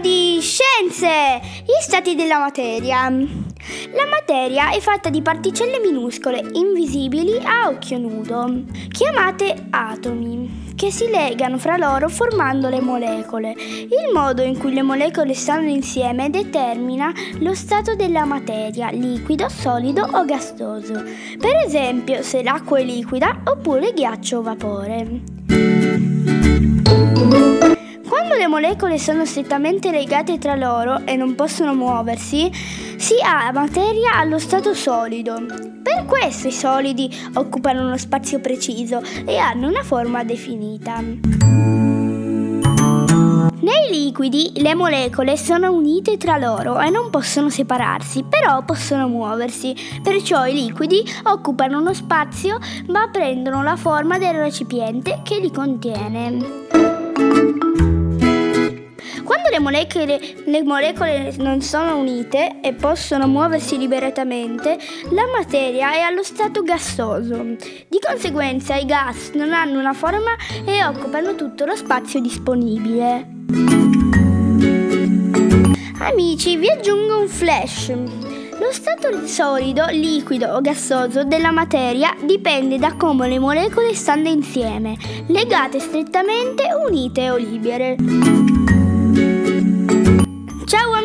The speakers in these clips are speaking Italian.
Scienze! Gli stati della materia. La materia è fatta di particelle minuscole, invisibili a occhio nudo, chiamate atomi, che si legano fra loro formando le molecole. Il modo in cui le molecole stanno insieme determina lo stato della materia, liquido, solido o gastoso. Per esempio, se l'acqua è liquida oppure ghiaccio o vapore. Quando le molecole sono strettamente legate tra loro e non possono muoversi, si ha materia allo stato solido. Per questo i solidi occupano uno spazio preciso e hanno una forma definita. Nei liquidi le molecole sono unite tra loro e non possono separarsi, però possono muoversi, perciò i liquidi occupano uno spazio ma prendono la forma del recipiente che li contiene. Le molecole, le molecole, non sono unite e possono muoversi liberatamente, la materia è allo stato gassoso. Di conseguenza i gas non hanno una forma e occupano tutto lo spazio disponibile. Amici, vi aggiungo un flash. Lo stato solido, liquido o gassoso della materia dipende da come le molecole stanno insieme, legate strettamente, unite o libere.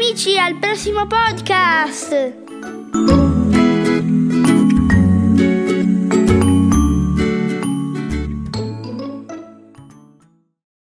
Amici, al prossimo podcast!